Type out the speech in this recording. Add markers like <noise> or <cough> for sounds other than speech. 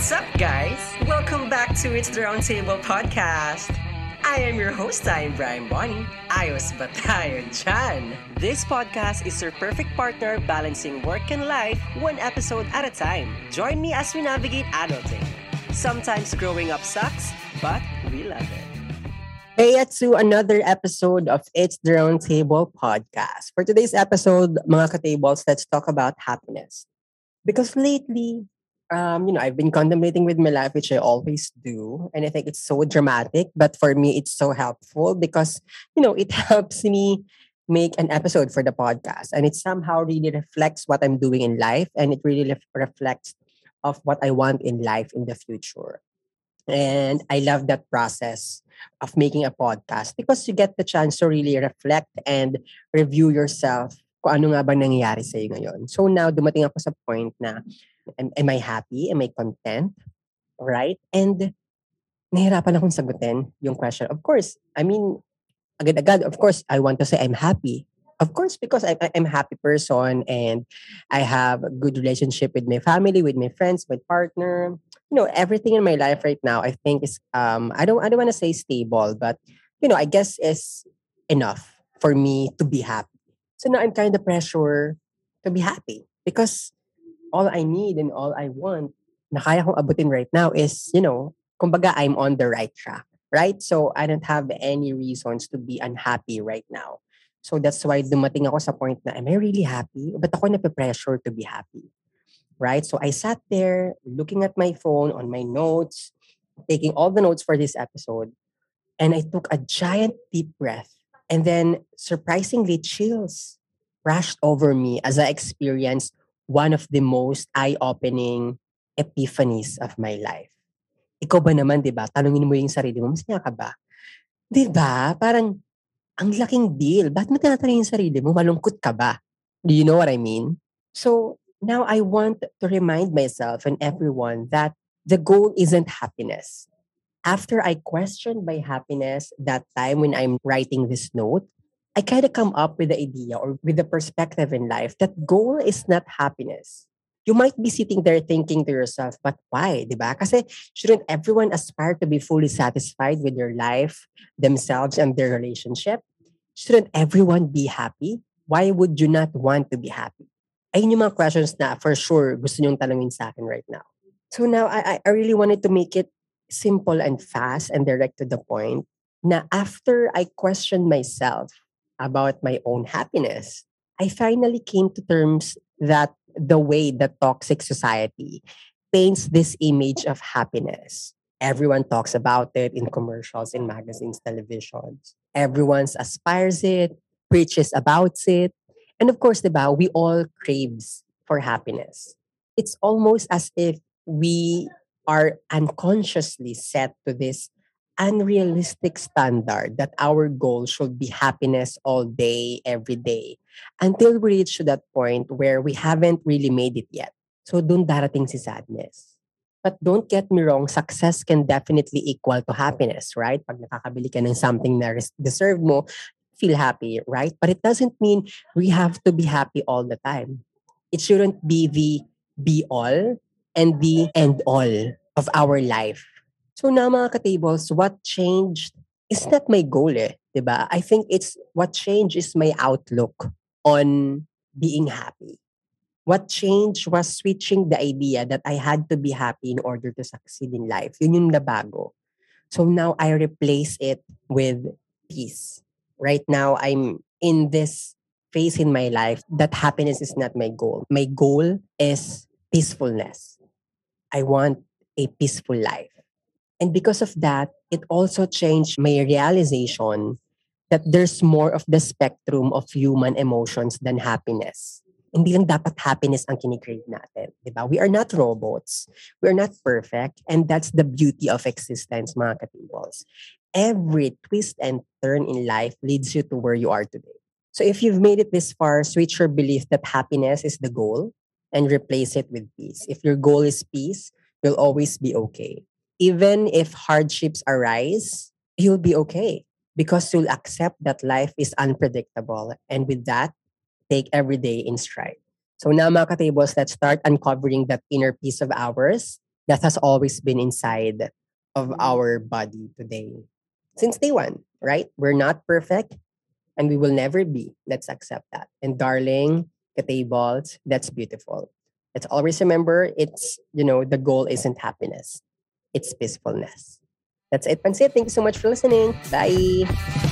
What's up, guys? Welcome back to It's the Roundtable podcast. I am your host, I am Brian Bonnie. Ayos ba dyan? This podcast is your perfect partner balancing work and life one episode at a time. Join me as we navigate adulting. Sometimes growing up sucks, but we love it. Hey, to another episode of It's the Roundtable podcast. For today's episode, mga katables, let's talk about happiness. Because lately, um, you know, I've been contemplating with my life, which I always do. And I think it's so dramatic, but for me, it's so helpful because, you know, it <laughs> helps me make an episode for the podcast. And it somehow really reflects what I'm doing in life and it really ref- reflects of what I want in life in the future. And I love that process of making a podcast because you get the chance to really reflect and review yourself kung ano nga ba nangyayari sa'yo ngayon. So now, dumating ako sa point na am, am I happy? Am I content? Right? And nahirapan akong sagutin yung question. Of course, I mean, agad-agad, of course, I want to say I'm happy. Of course, because I, I'm a happy person and I have a good relationship with my family, with my friends, my partner. You know, everything in my life right now, I think is um I don't I don't want to say stable, but you know, I guess is enough for me to be happy. So now I'm kind of pressure to be happy because all I need and all I want na kaya kong abutin right now is, you know, kumbaga I'm on the right track, right? So I don't have any reasons to be unhappy right now. So that's why dumating ako sa point na, am I really happy? But ako nape-pressure to be happy? Right? So I sat there looking at my phone on my notes, taking all the notes for this episode, and I took a giant deep breath. And then surprisingly, chills rushed over me as I experienced one of the most eye-opening epiphanies of my life. Ikaw ba naman, di ba? Tanungin mo yung sarili mo, masaya ka ba? Di ba? Parang, ang laking deal. Ba't mo tinatanong yung sarili mo? Malungkot ka ba? Do you know what I mean? So, now I want to remind myself and everyone that the goal isn't happiness. After I questioned my happiness that time when I'm writing this note, I kind of come up with the idea or with the perspective in life that goal is not happiness. You might be sitting there thinking to yourself, but why, di ba? Kasi shouldn't everyone aspire to be fully satisfied with their life, themselves, and their relationship? Shouldn't everyone be happy? Why would you not want to be happy? Ayun yung mga questions na for sure gusto nyong tanongin sa akin right now. So now, I, I really wanted to make it simple and fast and direct to the point na after I questioned myself about my own happiness, I finally came to terms that the way the toxic society paints this image of happiness. Everyone talks about it in commercials, in magazines, televisions. Everyone aspires it, preaches about it. And of course, diba, we all craves for happiness. It's almost as if we are unconsciously set to this unrealistic standard that our goal should be happiness all day, every day, until we reach that point where we haven't really made it yet. So dun darating si sadness. But don't get me wrong, success can definitely equal to happiness, right? Pag nakakabili ka ng something na deserve mo, feel happy, right? But it doesn't mean we have to be happy all the time. It shouldn't be the be all and the end all of our life So now mga ka-tables, what changed is not my goal eh, 'di ba? I think it's what changed is my outlook on being happy. What changed was switching the idea that I had to be happy in order to succeed in life. Yun yung nabago. So now I replace it with peace. Right now I'm in this phase in my life that happiness is not my goal. My goal is peacefulness. I want a peaceful life. And because of that, it also changed my realization that there's more of the spectrum of human emotions than happiness. Hindi lang dapat happiness ang kinikrave natin. Diba? We are not robots. We are not perfect. And that's the beauty of existence, mga katables. Every twist and turn in life leads you to where you are today. So if you've made it this far, switch your belief that happiness is the goal and replace it with peace. If your goal is peace, you'll always be okay even if hardships arise, you'll be okay because you'll accept that life is unpredictable. And with that, take every day in stride. So now mga ka-tables, let's start uncovering that inner peace of ours that has always been inside of our body today. Since day one, right? We're not perfect and we will never be. Let's accept that. And darling, katables, that's beautiful. Let's always remember it's, you know, the goal isn't happiness. It's peacefulness. That's it, Pansit. Thank you so much for listening. Bye.